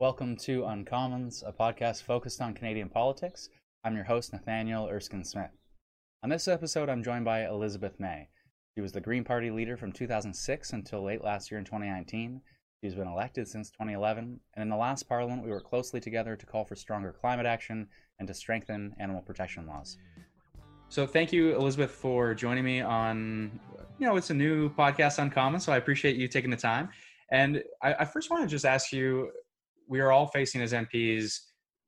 Welcome to Uncommons, a podcast focused on Canadian politics. I'm your host, Nathaniel Erskine Smith. On this episode, I'm joined by Elizabeth May. She was the Green Party leader from 2006 until late last year in 2019. She's been elected since 2011, and in the last parliament, we worked closely together to call for stronger climate action and to strengthen animal protection laws. So, thank you, Elizabeth, for joining me on. You know, it's a new podcast, Uncommon, so I appreciate you taking the time. And I, I first want to just ask you we are all facing as MPs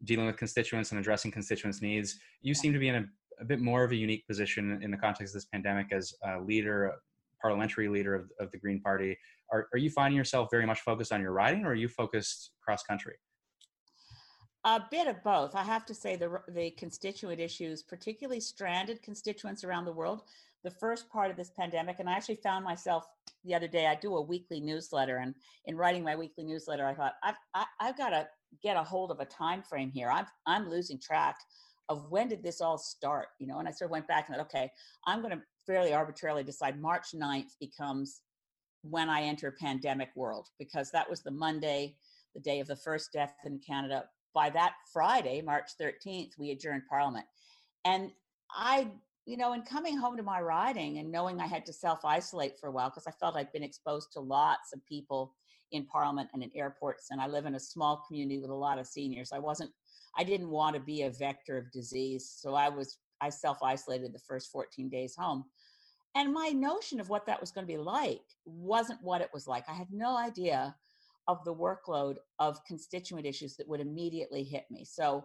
dealing with constituents and addressing constituents' needs. You seem to be in a, a bit more of a unique position in the context of this pandemic as a leader, parliamentary leader of, of the Green Party. Are, are you finding yourself very much focused on your riding, or are you focused cross country? A bit of both. I have to say the the constituent issues, particularly stranded constituents around the world, the first part of this pandemic and i actually found myself the other day i do a weekly newsletter and in writing my weekly newsletter i thought i've I, have i have got to get a hold of a time frame here. I'm i'm losing track of when did this all start you know and i sort of went back and thought okay i'm going to fairly arbitrarily decide march 9th becomes when i enter pandemic world because that was the monday the day of the first death in canada. By that friday march 13th we adjourned parliament. And i you know, and coming home to my riding and knowing I had to self isolate for a while because I felt I'd been exposed to lots of people in Parliament and in airports, and I live in a small community with a lot of seniors. I wasn't, I didn't want to be a vector of disease, so I was, I self isolated the first 14 days home. And my notion of what that was going to be like wasn't what it was like. I had no idea of the workload of constituent issues that would immediately hit me. So,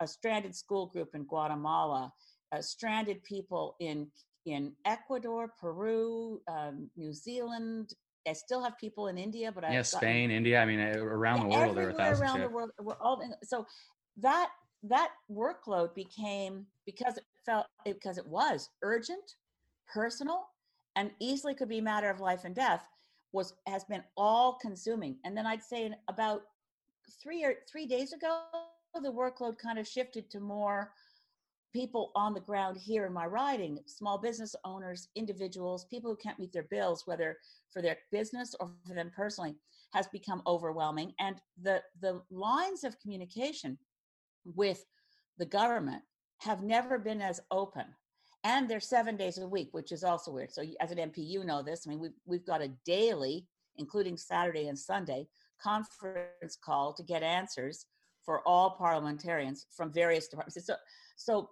a stranded school group in Guatemala, uh, stranded people in in Ecuador, Peru, um, New Zealand. I still have people in India, but I yeah, Spain, gotten, India. I mean, around the world, there are thousands. Around the world, we're all so that that workload became because it felt because it was urgent, personal, and easily could be a matter of life and death. Was has been all consuming, and then I'd say about three or three days ago, the workload kind of shifted to more people on the ground here in my riding small business owners individuals people who can't meet their bills whether for their business or for them personally has become overwhelming. And the the lines of communication with the government have never been as open. And they're seven days a week which is also weird. So as an mp you know this. I mean we've, we've got a daily including saturday and sunday conference call to get answers for all parliamentarians from various departments. So so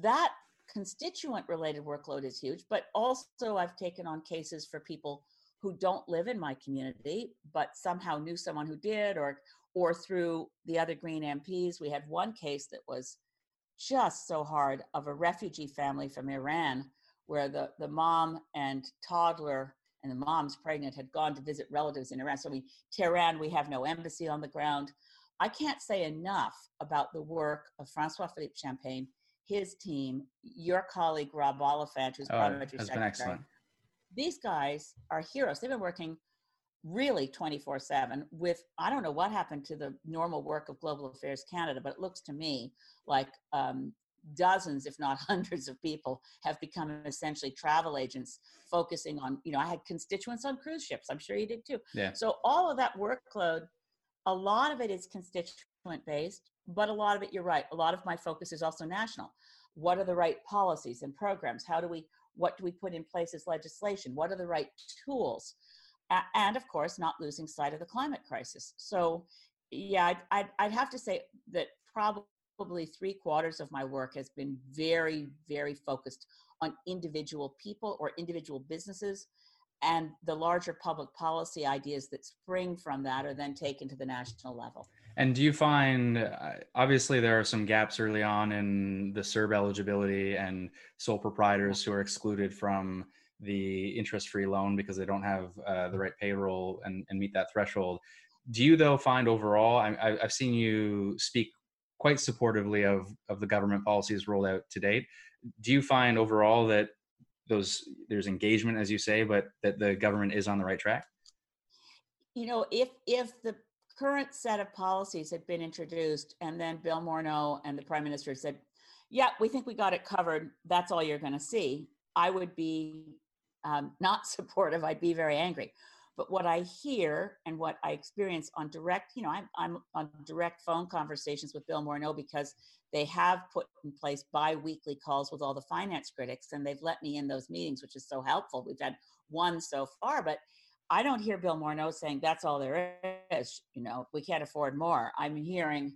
that constituent related workload is huge, but also I've taken on cases for people who don't live in my community, but somehow knew someone who did, or or through the other Green MPs. We had one case that was just so hard of a refugee family from Iran, where the, the mom and toddler and the mom's pregnant had gone to visit relatives in Iran. So we Tehran, we have no embassy on the ground. I can't say enough about the work of Francois Philippe Champagne his team, your colleague Rob Oliphant, who's oh, parliamentary has secretary. Been excellent. These guys are heroes. They've been working really 24 7 with i don't know what happened to the normal work of global affairs canada but it looks to me like um, dozens if not hundreds of people have become essentially travel agents focusing on you know i had constituents on cruise ships i'm sure you did too yeah. so all of that workload a lot of it is constituent based but a lot of it you're right a lot of my focus is also national. What are the right policies and programs? How do we what do we put in place as legislation? What are the right tools? And of course not losing sight of the climate crisis. So yeah I'd, I'd, I'd have to say that probably three quarters of my work has been very very focused on individual people or individual businesses and the larger public policy ideas that spring from that are then taken to the national level and do you find, uh, obviously, there are some gaps early on in the CERB eligibility and sole proprietors who are excluded from the interest free loan because they don't have uh, the right payroll and, and meet that threshold. Do you, though, find overall, I, I've seen you speak quite supportively of, of the government policies rolled out to date. Do you find overall that those there's engagement, as you say, but that the government is on the right track? You know, if if the current set of policies had been introduced and then Bill Morneau and the prime minister said, yeah, we think we got it covered. That's all you're going to see. I would be um, not supportive. I'd be very angry. But what I hear and what I experience on direct, you know, I'm, I'm on direct phone conversations with Bill Morneau because they have put in place bi-weekly calls with all the finance critics and they've let me in those meetings, which is so helpful. We've had one so far, but I don't hear Bill Morneau saying that's all there is. You know, we can't afford more. I'm hearing,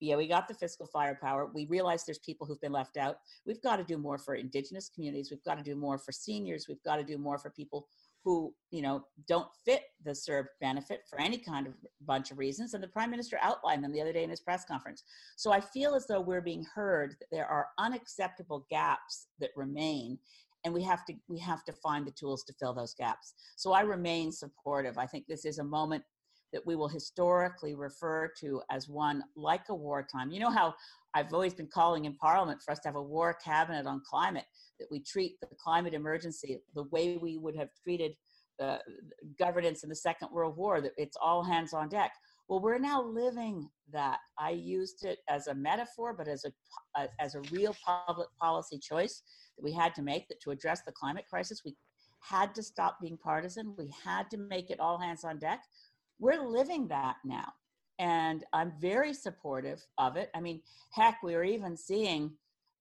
yeah, we got the fiscal firepower. We realize there's people who've been left out. We've got to do more for indigenous communities. We've got to do more for seniors. We've got to do more for people who, you know, don't fit the CERB benefit for any kind of bunch of reasons. And the prime minister outlined them the other day in his press conference. So I feel as though we're being heard that there are unacceptable gaps that remain and we have to we have to find the tools to fill those gaps. So i remain supportive. I think this is a moment that we will historically refer to as one like a wartime. You know how i've always been calling in parliament for us to have a war cabinet on climate that we treat the climate emergency the way we would have treated the governance in the second world war that it's all hands on deck. Well we're now living that. I used it as a metaphor but as a as a real public policy choice that we had to make that to address the climate crisis, we had to stop being partisan. We had to make it all hands on deck. We're living that now. And I'm very supportive of it. I mean, heck, we were even seeing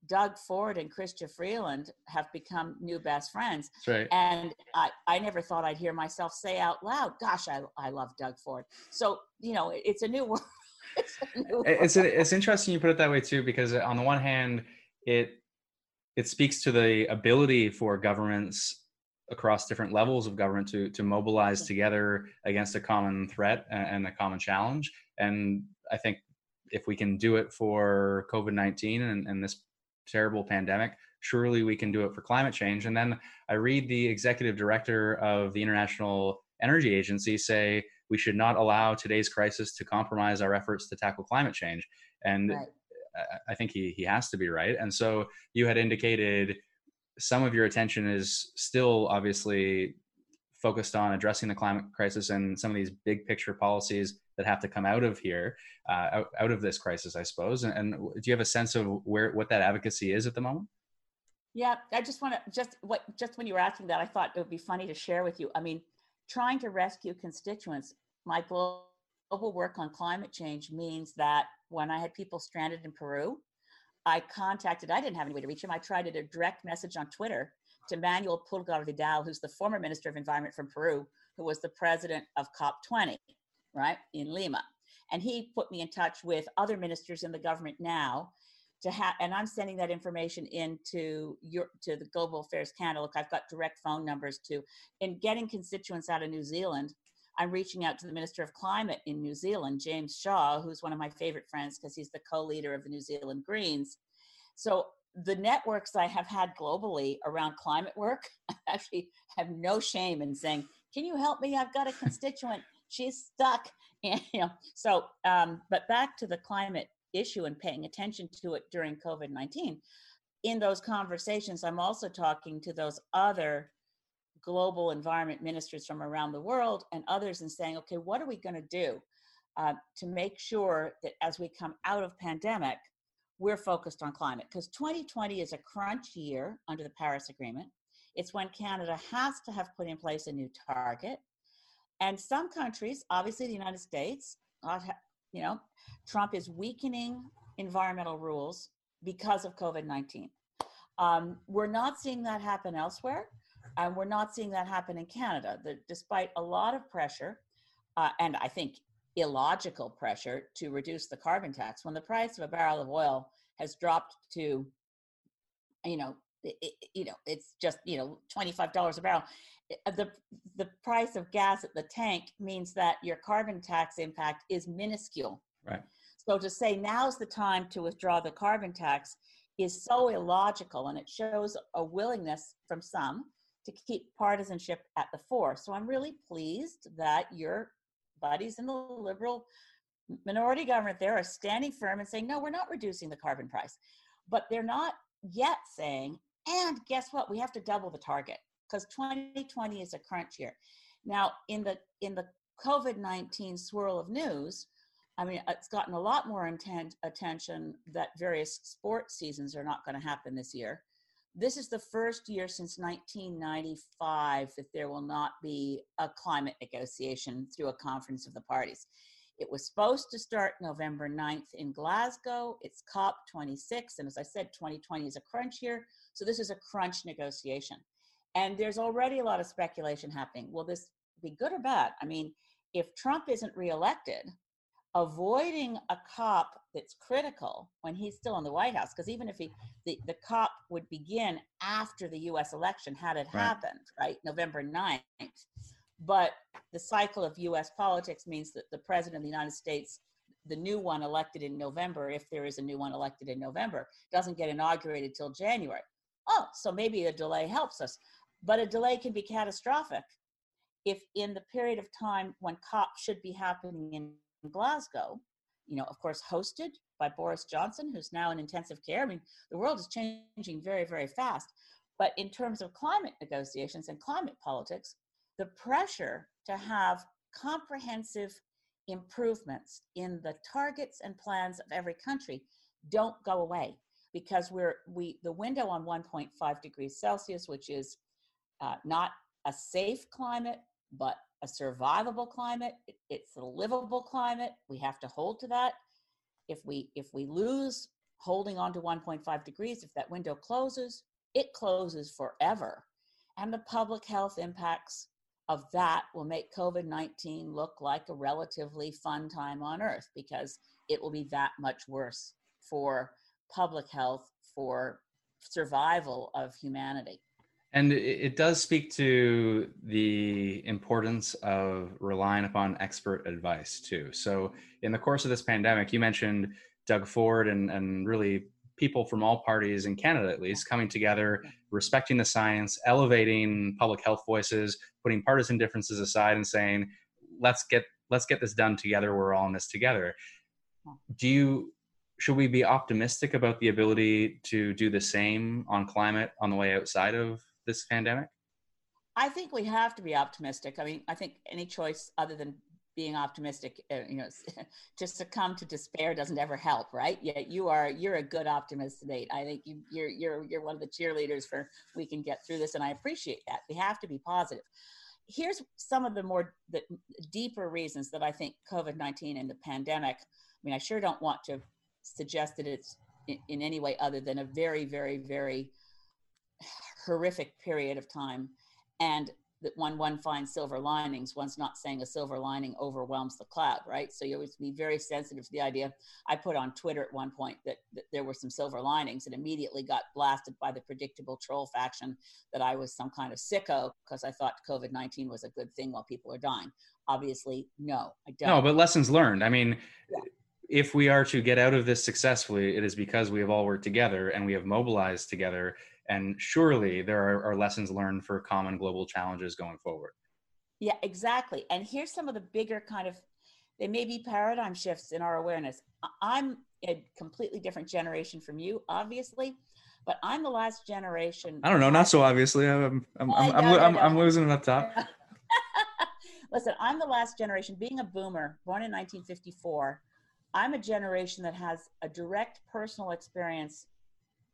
Doug Ford and Chrystia Freeland have become new best friends. Right. And I, I never thought I'd hear myself say out loud, gosh, I, I love Doug Ford. So, you know, it's a new world. it's, a new world. it's, it's interesting you put it that way too, because on the one hand, it it speaks to the ability for governments across different levels of government to to mobilize together against a common threat and a common challenge. And I think if we can do it for COVID nineteen and, and this terrible pandemic, surely we can do it for climate change. And then I read the executive director of the International Energy Agency say we should not allow today's crisis to compromise our efforts to tackle climate change. And right. I think he he has to be right. And so you had indicated some of your attention is still obviously focused on addressing the climate crisis and some of these big picture policies that have to come out of here, uh, out, out of this crisis, I suppose. And, and do you have a sense of where what that advocacy is at the moment? Yeah, I just want to just what just when you were asking that, I thought it would be funny to share with you. I mean, trying to rescue constituents, my global work on climate change means that when I had people stranded in Peru, I contacted, I didn't have any way to reach him. I tried a direct message on Twitter to Manuel Pulgar Vidal, who's the former Minister of Environment from Peru, who was the president of COP20, right, in Lima. And he put me in touch with other ministers in the government now to have, and I'm sending that information into your to the Global Affairs Canada. Look, I've got direct phone numbers to in getting constituents out of New Zealand I'm reaching out to the Minister of Climate in New Zealand, James Shaw, who's one of my favorite friends because he's the co leader of the New Zealand Greens. So the networks I have had globally around climate work I actually have no shame in saying, Can you help me? I've got a constituent. She's stuck. And, you know, so, um, but back to the climate issue and paying attention to it during COVID 19. In those conversations, I'm also talking to those other global environment ministers from around the world and others and saying, okay, what are we going to do uh, to make sure that as we come out of pandemic, we're focused on climate? Because 2020 is a crunch year under the Paris Agreement. It's when Canada has to have put in place a new target. And some countries, obviously the United States, you know, Trump is weakening environmental rules because of COVID 19. Um, we're not seeing that happen elsewhere. And we're not seeing that happen in Canada. The, despite a lot of pressure, uh, and I think illogical pressure to reduce the carbon tax, when the price of a barrel of oil has dropped to, you know, it, you know, it's just you know twenty five dollars a barrel. Uh, the the price of gas at the tank means that your carbon tax impact is minuscule. Right. So to say now's the time to withdraw the carbon tax is so illogical, and it shows a willingness from some to keep partisanship at the fore. So I'm really pleased that your buddies in the liberal minority government there are standing firm and saying, no, we're not reducing the carbon price. But they're not yet saying, and guess what? We have to double the target because 2020 is a crunch year. Now, in the in the COVID-19 swirl of news, I mean, it's gotten a lot more intent, attention that various sports seasons are not going to happen this year this is the first year since 1995 that there will not be a climate negotiation through a conference of the parties. It was supposed to start November 9th in Glasgow. It's COP26. And as I said, 2020 is a crunch year. So this is a crunch negotiation. And there's already a lot of speculation happening. Will this be good or bad? I mean, if Trump isn't reelected, avoiding a COP that's critical when he's still in the White House, because even if he the, the COP would begin after the US election had it right. happened, right? November 9th. But the cycle of US politics means that the president of the United States, the new one elected in November, if there is a new one elected in November, doesn't get inaugurated till January. Oh, so maybe a delay helps us. But a delay can be catastrophic if in the period of time when COP should be happening in Glasgow, you know, of course, hosted by Boris Johnson, who's now in intensive care. I mean, the world is changing very, very fast. But in terms of climate negotiations and climate politics, the pressure to have comprehensive improvements in the targets and plans of every country don't go away because we're we the window on 1.5 degrees celsius which is uh, not a safe climate but a survivable climate it's a livable climate we have to hold to that if we if we lose holding on to 1.5 degrees if that window closes it closes forever and the public health impacts of that will make COVID 19 look like a relatively fun time on earth because it will be that much worse for public health, for survival of humanity. And it does speak to the importance of relying upon expert advice too. So, in the course of this pandemic, you mentioned Doug Ford and, and really people from all parties in Canada, at least, coming together, respecting the science, elevating public health voices, putting partisan differences aside, and saying, "Let's get let's get this done together. We're all in this together." Do you should we be optimistic about the ability to do the same on climate on the way outside of this pandemic? I think we have to be optimistic. I mean, I think any choice other than being optimistic, uh, you know, to succumb to despair doesn't ever help, right? Yeah, you are you're a good optimist, Nate. I think you, you're you're you're one of the cheerleaders for we can get through this, and I appreciate that. We have to be positive. Here's some of the more the deeper reasons that I think COVID nineteen and the pandemic. I mean, I sure don't want to suggest that it's in, in any way other than a very, very, very horrific period of time, and that when one finds silver linings, one's not saying a silver lining overwhelms the cloud, right? So you always be very sensitive to the idea. I put on Twitter at one point that, that there were some silver linings and immediately got blasted by the predictable troll faction that I was some kind of sicko because I thought COVID 19 was a good thing while people are dying. Obviously, no, I don't. No, but lessons learned. I mean, yeah. if we are to get out of this successfully, it is because we have all worked together and we have mobilized together and surely there are, are lessons learned for common global challenges going forward. Yeah, exactly. And here's some of the bigger kind of, they may be paradigm shifts in our awareness. I'm a completely different generation from you, obviously, but I'm the last generation. I don't know, not so obviously. I'm, I'm, I'm, I'm, I'm, I'm losing it up top. Listen, I'm the last generation, being a boomer, born in 1954. I'm a generation that has a direct personal experience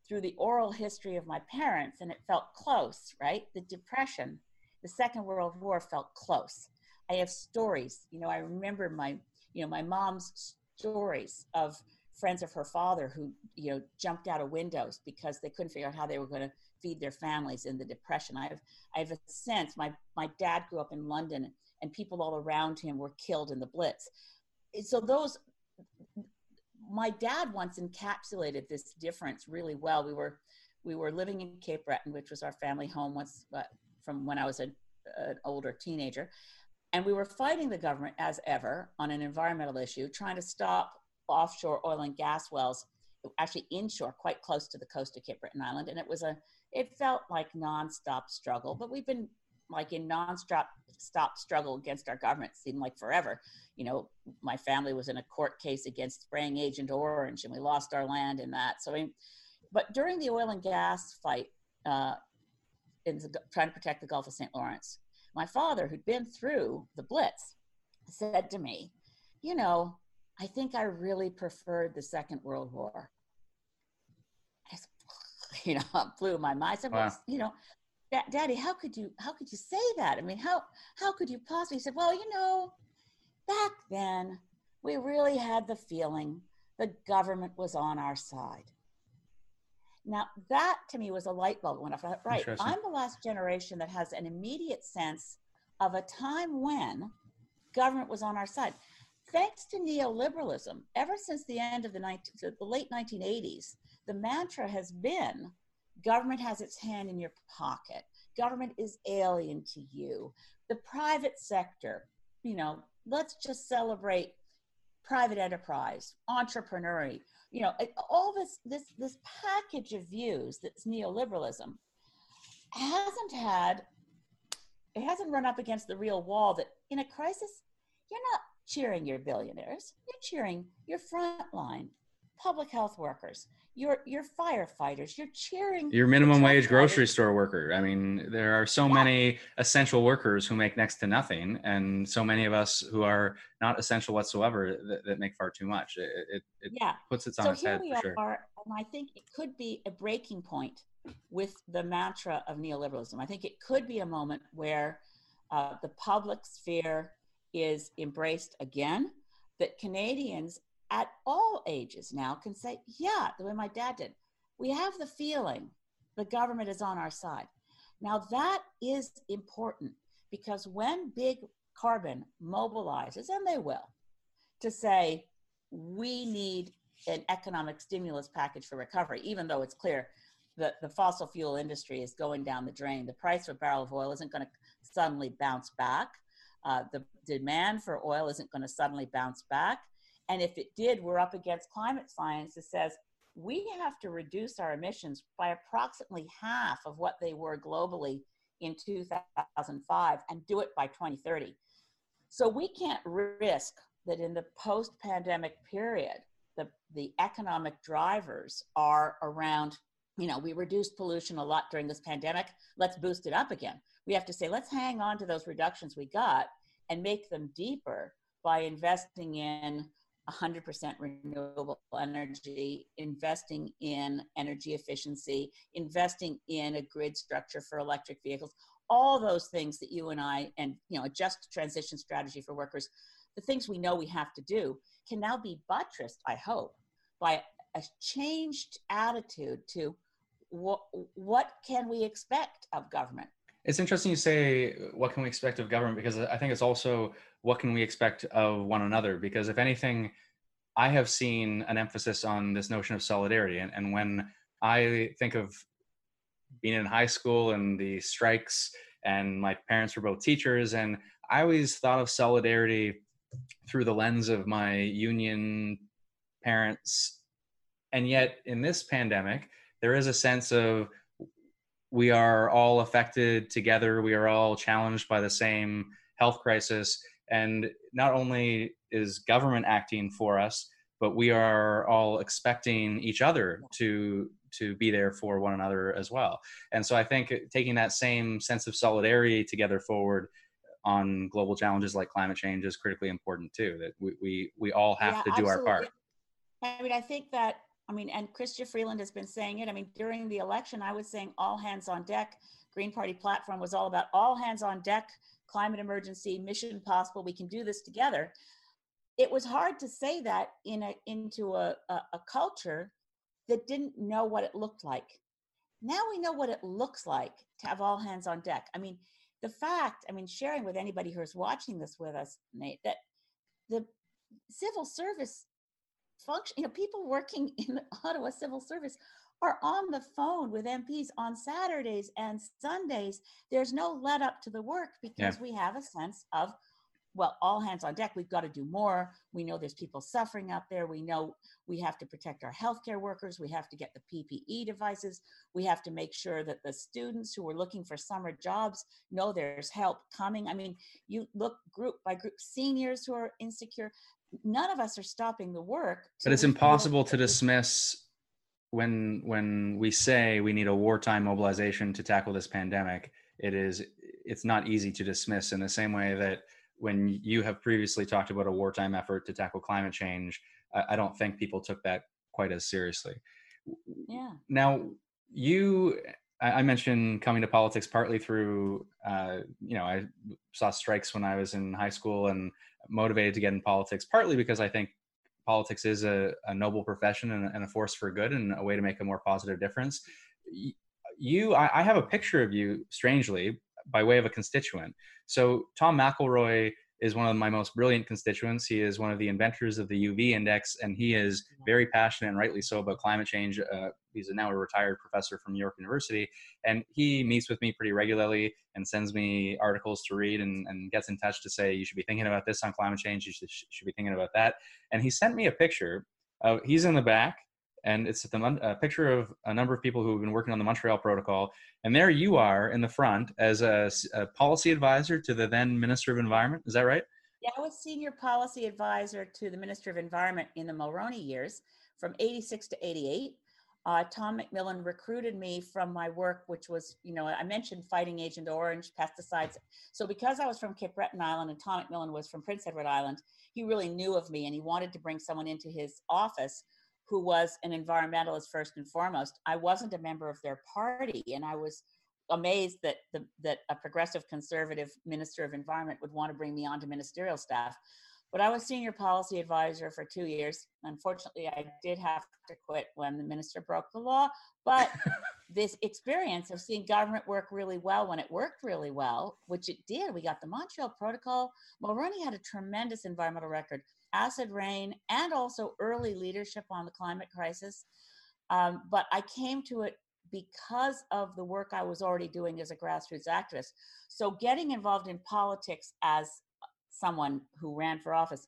through the oral history of my parents, and it felt close, right? The Depression, the Second World War felt close. I have stories, you know, I remember my, you know, my mom's stories of friends of her father who, you know, jumped out of windows because they couldn't figure out how they were going to feed their families in the Depression. I have, I have a sense, my, my dad grew up in London and people all around him were killed in the Blitz. So those my dad once encapsulated this difference really well. We were we were living in Cape Breton, which was our family home once uh, from when I was a, an older teenager, and we were fighting the government as ever on an environmental issue, trying to stop offshore oil and gas wells, actually inshore, quite close to the coast of Cape Breton Island, and it was a it felt like nonstop struggle. But we've been like in nonstop stop struggle against our government seemed like forever you know, my family was in a court case against spraying Agent Orange, and we lost our land in that. So, I mean, but during the oil and gas fight, uh, in the, trying to protect the Gulf of St. Lawrence, my father, who'd been through the Blitz, said to me, "You know, I think I really preferred the Second World War." I you know, blew my mind. I said, Wow. well, you know, "Da- Daddy, how could you how could you say that? I mean, how how could you possibly? He said, well, you know, back then we really had the feeling the government was on our side. Now that to me was a light bulb went off. Right, I'm the last generation that has an immediate sense of a time when government was on our side. Thanks to neoliberalism, ever since the end of the, 19, the late 1980s, the mantra has been government has its hand in your pocket. Government is alien to you. The private sector, you know, let's just celebrate private enterprise, entrepreneurial, you know, all this this this package of views that's neoliberalism hasn't had it hasn't run up against the real wall that in a crisis you're not cheering your billionaires you're cheering your frontline public health workers your your firefighters you're cheering Your minimum wage grocery store worker. I mean, there are so Yeah. many essential workers who make next to nothing, and so many of us who are not essential whatsoever that, that make far too much. It, it, it yeah puts it on so its head for sure. are and i think it could be a breaking point with the mantra of neoliberalism i think it could be a moment where uh, the public sphere is embraced again that canadians at all ages now can say yeah the way my dad did we have the feeling the government is on our side now that is important because when big carbon mobilizes and they will to say we need an economic stimulus package for recovery, even though it's clear that the fossil fuel industry is going down the drain. The price of a barrel of oil isn't going to suddenly bounce back. Uh, the demand for oil isn't going to suddenly bounce back. And if it did, we're up against climate science that says we have to reduce our emissions by approximately half of what they were globally in 2005 and do it by 2030. So we can't risk that in the post-pandemic period, the, the economic drivers are around, you know, we reduced pollution a lot during this pandemic. Let's boost it up again. We have to say, let's hang on to those reductions we got and make them deeper by investing in 100% renewable energy, investing in energy efficiency, investing in a grid structure for electric vehicles, all those things that you and I, and you know, a just transition strategy for workers, the things we know we have to do can now be buttressed, I hope, by a changed attitude to what, what can we expect of government? It's interesting you say what can we expect of government because I think it's also what can we expect of one another because if anything, I have seen an emphasis on this notion of solidarity and, and when I think of being in high school and the strikes and my parents were both teachers and I always thought of solidarity through the lens of my union parents and yet in this pandemic there is a sense of we are all affected together. We are all challenged by the same health crisis. And not only is government acting for us, but we are all expecting each other to to be there for one another as well. And so I think taking that same sense of solidarity together forward on global challenges like climate change is critically important too. That we we, we all have Yeah, to do our part. I mean, I think that, I mean, and Chrystia Freeland has been saying it. I mean, during the election, I was saying all hands on deck. Green Party platform was all about all hands on deck, climate emergency, mission possible. We can do this together. It was hard to say that in a into a, a, a culture that didn't know what it looked like. Now we know what it looks like to have all hands on deck. I mean, the fact, I mean, sharing with anybody who's watching this with us, Nate, that the civil service function, you know, people working in the Ottawa civil service are on the phone with MPs on Saturdays and Sundays. There's no let up to the work because we have a sense of, well, all hands on deck. We've got to do more. We know there's people suffering out there. We know we have to protect our healthcare workers. We have to get the PPE devices. We have to make sure that the students who are looking for summer jobs know there's help coming. I mean, you look group by group, seniors who are insecure. None of us are stopping the work. But it's till we feel impossible to dismiss when when we say we need a wartime mobilization to tackle this pandemic. It is it's not easy to dismiss in the same way that when you have previously talked about a wartime effort to tackle climate change, I, I don't think people took that quite as seriously. Yeah. Now, you I, mentioned coming to politics partly through, uh, you know, I saw strikes when I was in high school and motivated to get in politics, partly because I think politics is a, a noble profession and, and, a force for good and a way to make a more positive difference. You, I, I have a picture of you, strangely, by way of a constituent. So Tom McElroy is one of my most brilliant constituents. He is one of the inventors of the UV index, and he is very passionate and rightly so about climate change. Uh, he's now a retired professor from New York University, and he meets with me pretty regularly and sends me articles to read and, and gets in touch to say you should be thinking about this on climate change. You should, should be thinking about that. And he sent me a picture. Of, he's in the back and it's a picture of a number of people who have been working on the Montreal Protocol. And there you are in the front as a, a, policy advisor to the then Minister of Environment. Is that right? Yeah, I was senior policy advisor to the Minister of Environment in the Mulroney years from 86 to 88. Uh, Tom McMillan recruited me from my work, which was, you know, I mentioned fighting Agent Orange, pesticides. So because I was from Cape Breton Island and Tom McMillan was from Prince Edward Island, he really knew of me and he wanted to bring someone into his office who was an environmentalist first and foremost. I wasn't a member of their party, and I was amazed that the, that a progressive conservative minister of environment would want to bring me onto ministerial staff. But I was senior policy advisor for two years. Unfortunately, I did have to quit when the minister broke the law. But this experience of seeing government work really well when it worked really well, which it did, we got the Montreal Protocol. Mulroney had a tremendous environmental record acid rain, and also early leadership on the climate crisis. Um, but I came to it because of the work I was already doing as a grassroots activist. So getting involved in politics as someone who ran for office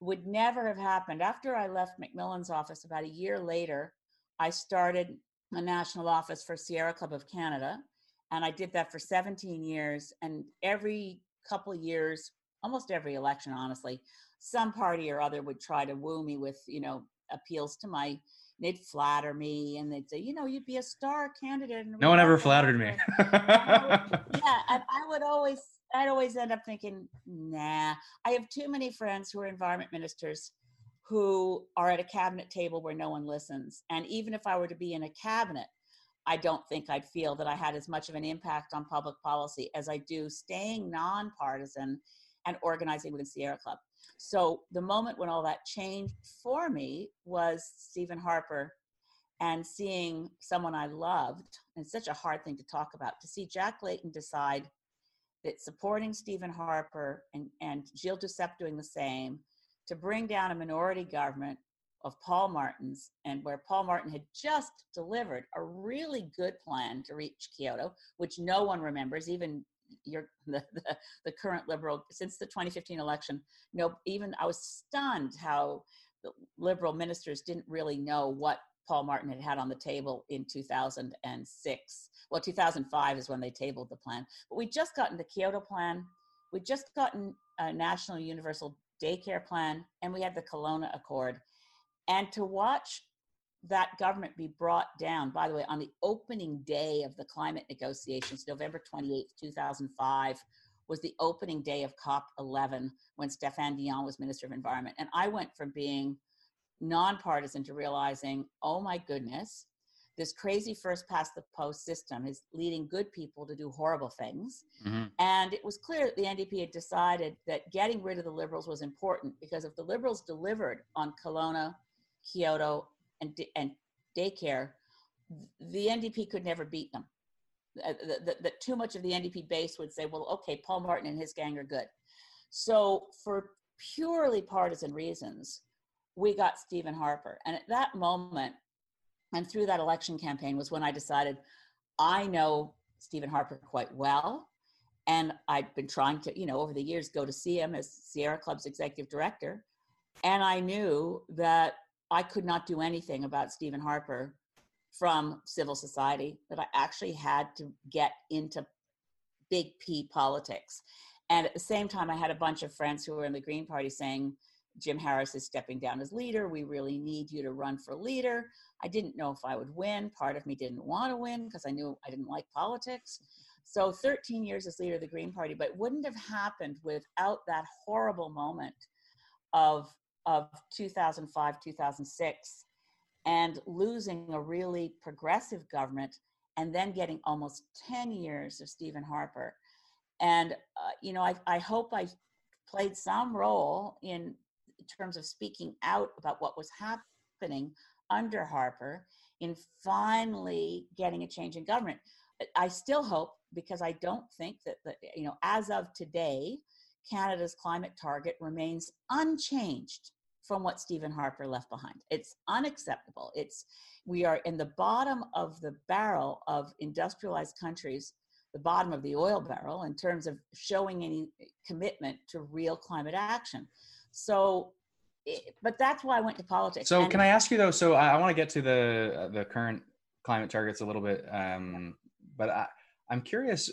would never have happened. After I left McMillan's office about a year later, I started a national office for Sierra Club of Canada. And I did that for 17 years. And every couple of years, almost every election, honestly, some party or other would try to woo me with, you know, appeals to my they'd flatter me and they'd say, you know, you'd be a star candidate. No one ever flattered me. yeah, and I would always, I'd always end up thinking, nah. I have too many friends who are environment ministers who are at a cabinet table where no one listens. And even if I were to be in a cabinet, I don't think I'd feel that I had as much of an impact on public policy as I do staying nonpartisan and organizing with the Sierra Club. So the moment when all that changed for me was Stephen Harper and seeing someone I loved, and such a hard thing to talk about, to see Jack Layton decide that supporting Stephen Harper and, and Gilles Duceppe doing the same to bring down a minority government of Paul Martin's and where Paul Martin had just delivered a really good plan to reach Kyoto, which no one remembers, even your the, the, the current liberal since the 2015 election no even i was stunned how the liberal ministers didn't really know what paul martin had had on the table in 2006 well 2005 is when they tabled the plan. But we just gotten the kyoto plan. We just gotten a national universal daycare plan and we had the Kelowna accord. And to watch that government be brought down, by the way, on the opening day of the climate negotiations, November 28, 2005, was the opening day of COP11 when Stéphane Dion was Minister of Environment. And I went from being nonpartisan to realizing, oh my goodness, this crazy first past the post system is leading good people to do horrible things. Mm-hmm. And it was clear that the NDP had decided that getting rid of the liberals was important because if the liberals delivered on Kelowna, Kyoto, and, and daycare, the NDP could never beat them. That too much of the NDP base would say, well, okay, Paul Martin and his gang are good. So for purely partisan reasons, we got Stephen Harper. And at that moment, and through that election campaign was when I decided I know Stephen Harper quite well. And I'd been trying to, you know, over the years go to see him as Sierra Club's executive director. And I knew that I could not do anything about Stephen Harper from civil society, that I actually had to get into big P politics. And at the same time, I had a bunch of friends who were in the Green Party saying, Jim Harris is stepping down as leader. We really need you to run for leader. I didn't know if I would win. Part of me didn't want to win because I knew I didn't like politics. So 13 years as leader of the Green Party, but it wouldn't have happened without that horrible moment of of 2005, 2006, and losing a really progressive government and then getting almost 10 years of Stephen Harper. And, uh, you know, I, I hope I played some role in terms of speaking out about what was happening under Harper in finally getting a change in government. I still hope because I don't think that, the, you know, as of today, Canada's climate target remains unchanged from what Stephen Harper left behind. It's unacceptable. It's we are in the bottom of the barrel of industrialized countries, the bottom of the oil barrel in terms of showing any commitment to real climate action. So but that's why I went to politics. So and can I ask you though? So I, I want to get to the uh, the current climate targets a little bit, um, but I, I'm curious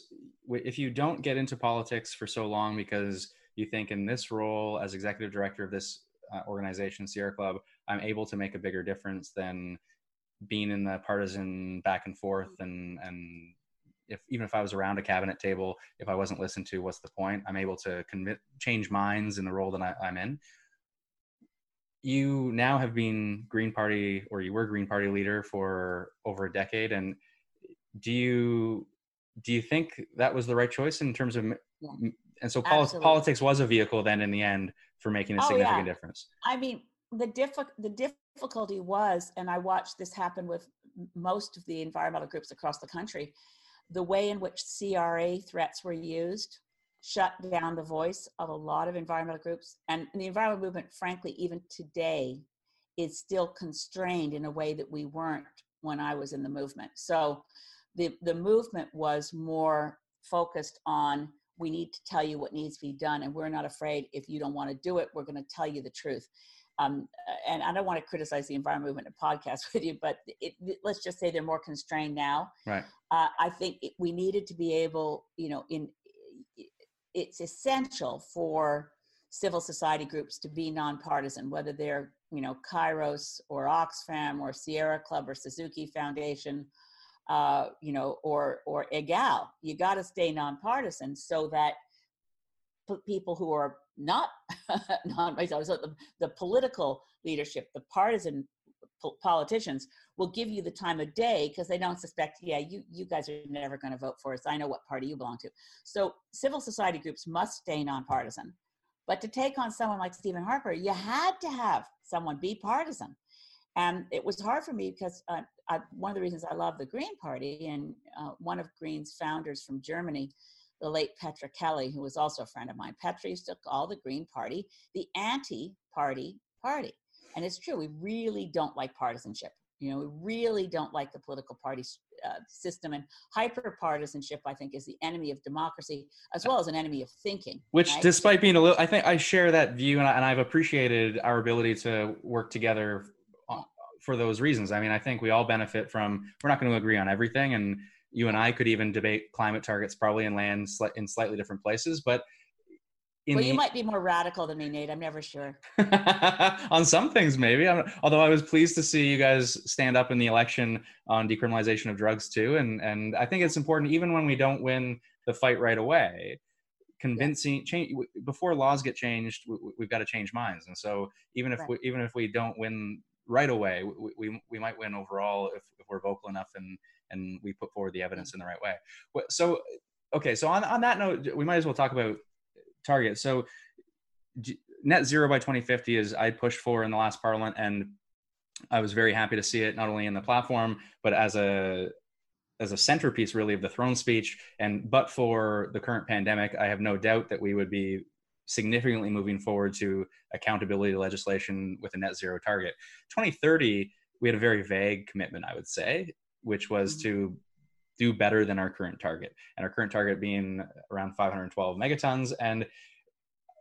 if you don't get into politics for so long because you think in this role as executive director of this uh, organization, Sierra Club, I'm able to make a bigger difference than being in the partisan back and forth and and if even if I was around a cabinet table, if I wasn't listened to, what's the point? I'm able to commit change minds in the role that I, I'm in. You now have been Green Party, or you were Green Party leader for over a decade, and do you do you think that was the right choice in terms of yeah. and so pol- politics was a vehicle then in the end for making a oh, significant yeah. difference i mean the diff- the difficulty was and i watched this happen with most of the environmental groups across the country the way in which cra threats were used shut down the voice of a lot of environmental groups. And the environmental movement frankly even today is still constrained in a way that we weren't when i was in the movement. So the, the movement was more focused on we need to tell you what needs to be done and we're not afraid. If you don't want to do it we're going to tell you the truth um, and i don't want to criticize the environment movement and podcast with you but it, it, let's just say they're more constrained now right uh, i think it, we needed to be able you know in it's essential for civil society groups to be nonpartisan whether they're you know kairos or oxfam or sierra club or suzuki foundation uh, you know, or or egal. You got to stay nonpartisan so that people who are not non so the, the political leadership, the partisan po- politicians will give you the time of day because they don't suspect, yeah, you you guys are never going to vote for us. I know what party you belong to. So civil society groups must stay nonpartisan. But to take on someone like Stephen Harper, you had to have someone be partisan. And it was hard for me because uh, I, one of the reasons I love the Green Party and uh, one of Green's founders from Germany, the late Petra Kelly, who was also a friend of mine. Petra used to call the Green Party the anti-party party. And it's true, we really don't like partisanship. You know, we really don't like the political party uh, system, and hyper partisanship, I think, is the enemy of democracy as well as an enemy of thinking. Which, right? despite being a little, I think I share that view, and, I, and I've appreciated our ability to work together for those reasons. I mean, I think we all benefit from. We're not going to agree on everything, and you and I could even debate climate targets probably and land in slightly different places. But well, you might be more radical than me, Nate. I'm never sure. on some things, maybe. I'm, although I was pleased to see you guys stand up in the election on decriminalization of drugs too, and and I think it's important even when we don't win the fight right away convincing change before laws get changed we, have got to change minds and so even if right. we even if we don't win right away, we, we, we might win overall if, if we're vocal enough and, and we put forward the evidence mm. in the right way. So, okay, so on, on that note, we might as well talk about target. So, net zero by 2050 is I pushed for in the last parliament, and I was very happy to see it not only in the platform but as a as a centerpiece really of the throne speech. And but for the current pandemic, I have no doubt that we would be significantly moving forward to accountability legislation with a net zero target. 2030, we had a very vague commitment, I would say, which was mm-hmm. to do better than our current target, and our current target being around 512 megatons. And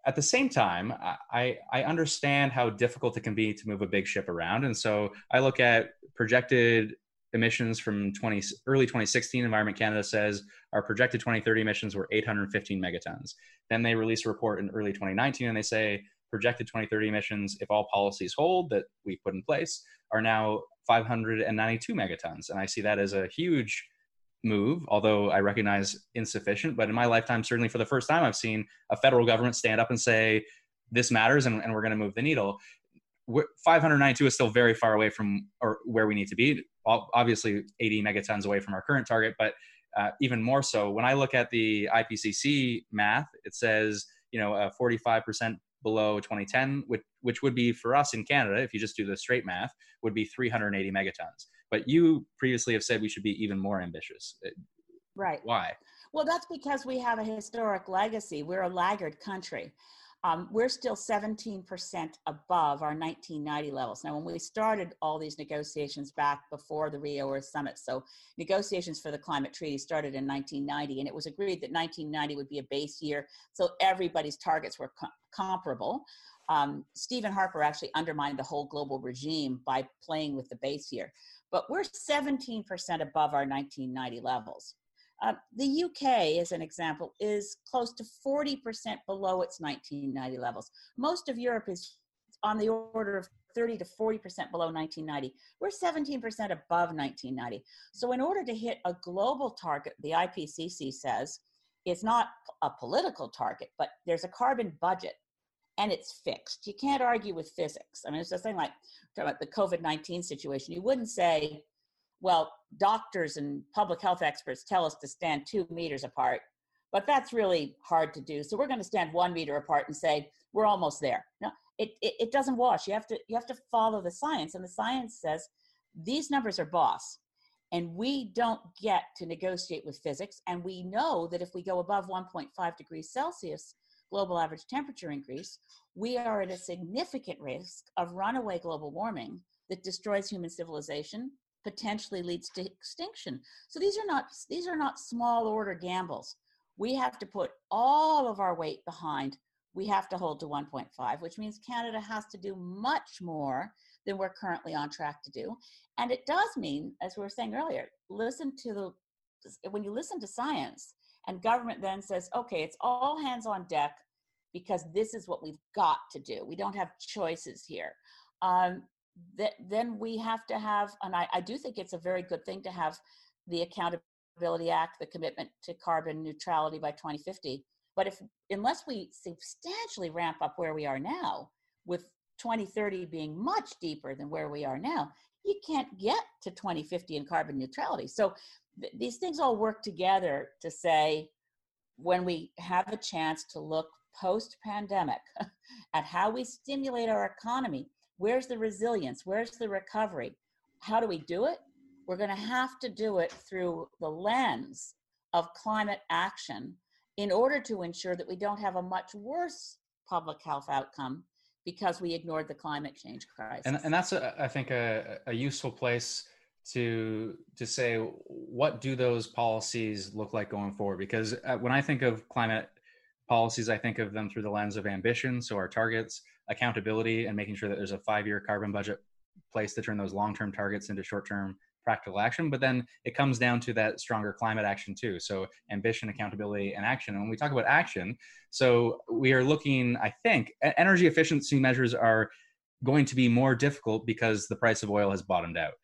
at the same time, I, I understand how difficult it can be to move a big ship around. And so I look at projected emissions from 20, early 2016, Environment Canada says our projected 2030 emissions were 815 megatons. Then they release a report in early 2019 and they say projected 2030 emissions, if all policies hold that we put in place, are now 592 megatons. And I see that as a huge move, although I recognize insufficient. But in my lifetime, certainly for the first time, I've seen a federal government stand up and say, this matters and, and we're going to move the needle 592 is still very far away from or where we need to be. Obviously, 80 megatons away from our current target, but uh, even more so. When I look at the IPCC math, it says you know uh, 45% below 2010, which which would be for us in Canada, if you just do the straight math, would be 380 megatons. But you previously have said we should be even more ambitious. Uh, right. Why? Well, that's because we have a historic legacy. We're a laggard country. Um, we're still 17% above our 1990 levels. Now, when we started all these negotiations back before the Rio Earth Summit, so negotiations for the climate treaty started in 1990, and it was agreed that 1990 would be a base year, so everybody's targets were co- comparable. Um, Stephen Harper actually undermined the whole global regime by playing with the base year. But we're 17% above our 1990 levels. Uh, the UK, as an example, is close to 40% below its 1990 levels. Most of Europe is on the order of 30 to 40% below 1990. We're 17% above 1990. So, in order to hit a global target, the IPCC says it's not a political target, but there's a carbon budget and it's fixed. You can't argue with physics. I mean, it's the thing like talking about the COVID 19 situation. You wouldn't say, well, doctors and public health experts tell us to stand two meters apart, but that's really hard to do. So we're going to stand one meter apart and say we're almost there. No, it, it, it doesn't wash. You have to you have to follow the science, and the science says these numbers are boss, and we don't get to negotiate with physics. And we know that if we go above 1.5 degrees Celsius global average temperature increase, we are at a significant risk of runaway global warming that destroys human civilization potentially leads to extinction. So these are not these are not small order gambles. We have to put all of our weight behind. We have to hold to 1.5, which means Canada has to do much more than we're currently on track to do. And it does mean, as we were saying earlier, listen to the when you listen to science and government then says, okay, it's all hands on deck because this is what we've got to do. We don't have choices here. Um, then we have to have, and I, I do think it's a very good thing to have the Accountability Act, the commitment to carbon neutrality by 2050. But if unless we substantially ramp up where we are now, with 2030 being much deeper than where we are now, you can't get to 2050 in carbon neutrality. So th- these things all work together to say when we have a chance to look post pandemic at how we stimulate our economy Where's the resilience? Where's the recovery? How do we do it? We're going to have to do it through the lens of climate action in order to ensure that we don't have a much worse public health outcome because we ignored the climate change crisis. And, and that's, a, I think, a, a useful place to to say what do those policies look like going forward because uh, when i think of climate policies i think of them through the lens of ambition so our targets accountability and making sure that there's a five year carbon budget place to turn those long term targets into short term practical action. But then it comes down to that stronger climate action too. So ambition, accountability, and action. And when we talk about action, so we are looking, I think, energy efficiency measures are going to be more difficult because the price of oil has bottomed out.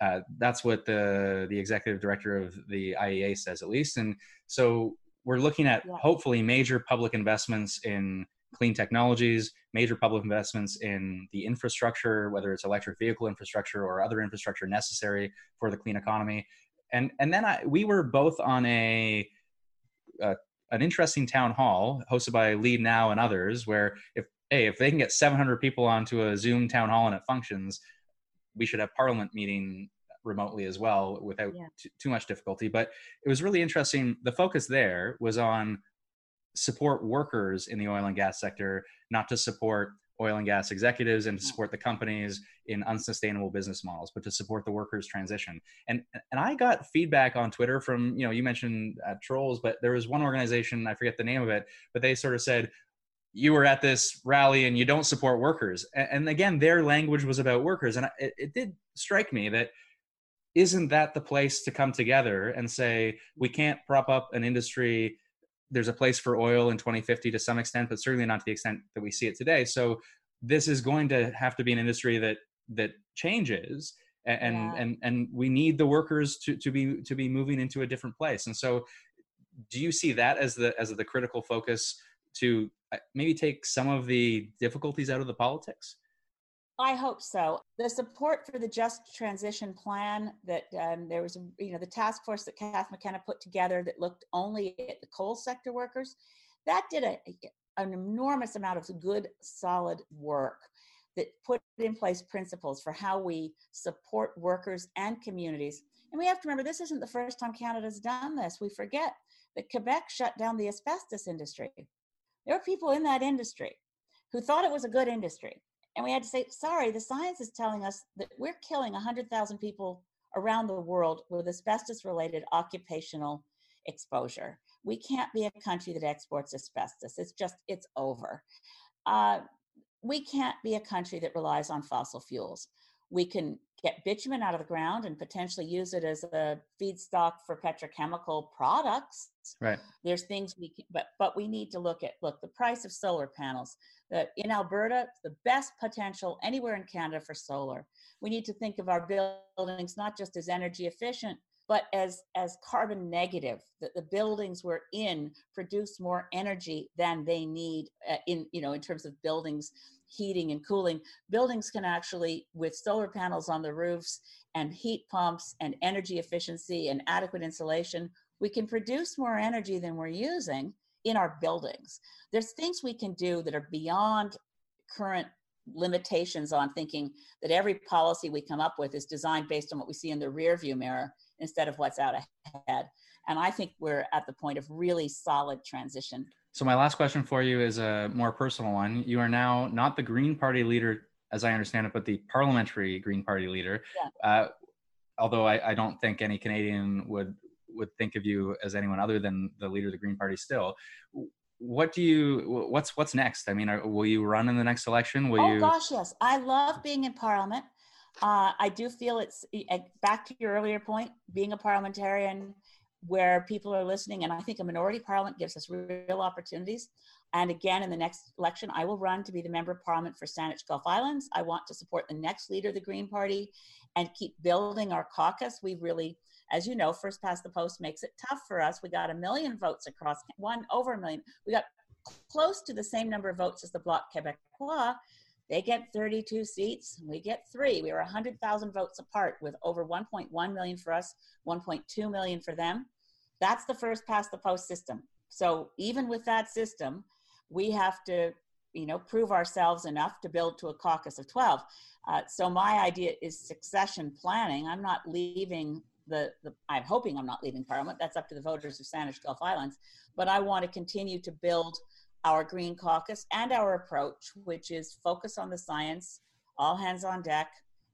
Uh, that's what the the executive director of the IEA says, at least. And so we're looking at yeah. hopefully major public investments in clean technologies, major public investments in the infrastructure, whether it's electric vehicle infrastructure or other infrastructure necessary for the clean economy. And and then I, we were both on a, a an interesting town hall hosted by Leadnow and others, where if hey if they can get 700 people onto a Zoom town hall and it functions, we should have Parliament meeting remotely as well without yeah. t- too much difficulty. But it was really interesting. The focus there was on support workers in the oil and gas sector, not to support oil and gas executives and to mm. support the companies in unsustainable business models, but to support the workers' transition. And and I got feedback on Twitter from you know you mentioned uh, trolls, but there was one organization I forget the name of it, but they sort of said you were at this rally and you don't support workers. And, and again, their language was about workers, and it, it did strike me that isn't that the place to come together and say we can't prop up an industry there's a place for oil in 2050 to some extent, but certainly not to the extent that we see it today. So this is going to have to be an industry that that changes and yeah. and and we need the workers to to be to be moving into a different place and so do you see that as the as the critical focus to uh, maybe take some of the difficulties out of the politics I hope so. The support for the Just Transition Plan that um, there was, you know, the task force that Kath McKenna put together that looked only at the coal sector workers, that did a, an enormous amount of good, solid work that put in place principles for how we support workers and communities. And we have to remember this isn't the first time Canada's done this. We forget that Quebec shut down the asbestos industry. There were people in that industry who thought it was a good industry and we had to say, sorry, the science is telling us that we're killing 100,000 people around the world with asbestos related occupational exposure. We can't be a country that exports asbestos. It's just, it's over. Uh, we can't be a country that relies on fossil fuels. We can get bitumen out of the ground and potentially use it as a feedstock for petrochemical products. Right. There's things we can, but but we need to look at look the price of solar panels. That in Alberta, the best potential anywhere in Canada for solar. We need to think of our buildings not just as energy efficient, but as as carbon negative that the buildings we're in produce more energy than they need uh, in you know in terms of buildings heating and cooling buildings can actually with solar panels on the roofs and heat pumps and energy efficiency and adequate insulation we can produce more energy than we're using in our buildings there's things we can do that are beyond current limitations on thinking that every policy we come up with is designed based on what we see in the rear view mirror instead of what's out ahead. And I think we're at the point of really solid transition. So, my last question for you is a more personal one. You are now not the Green Party leader, as I understand it, but the parliamentary Green Party leader. Yeah. Uh, although I, I don't think any Canadian would would think of you as anyone other than the leader of the Green Party still. What do you what's what's next? I mean, are, will you run in the next election? Will oh you gosh, yes. I love being in parliament. Uh, I do feel it's back to your earlier point, being a parliamentarian where people are listening, and I think a minority parliament gives us real opportunities. And again, in the next election, I will run to be the member of parliament for Saanich Gulf Islands. I want to support the next leader of the Green Party and keep building our caucus. We really, as you know, first past the post makes it tough for us. We got a million votes across one over a million. We got close to the same number of votes as the Bloc Québécois, they get 32 seats, we get three. We were 100,000 votes apart with over 1.1 million for us, 1.2 million for them. That's the first past the post system. So even with that system, we have to, you know, prove ourselves enough to build to a caucus of 12. Uh, so my idea is succession planning. I'm not leaving the, the, I'm hoping I'm not leaving Parliament. That's up to the voters of Saanich Gulf Islands. But I want to continue to build our Green Caucus and our approach, which is focus on the science, all hands on deck,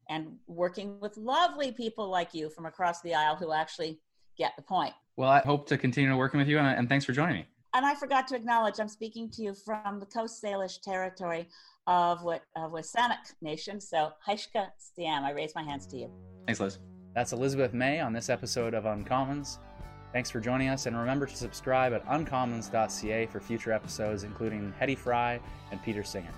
and working with lovely people like you from across the aisle who actually get the point. Well, I hope to continue working with you, and, and thanks for joining me. And I forgot to acknowledge, I'm speaking to you from the Coast Salish territory of what of Wasanich Nation. So, Haishka Siam, I raise my hands to you. Thanks, Liz. That's Elizabeth May on this episode of Uncommons. Thanks for joining us, and remember to subscribe at uncommons.ca for future episodes, including Hedy Fry and Peter Singer.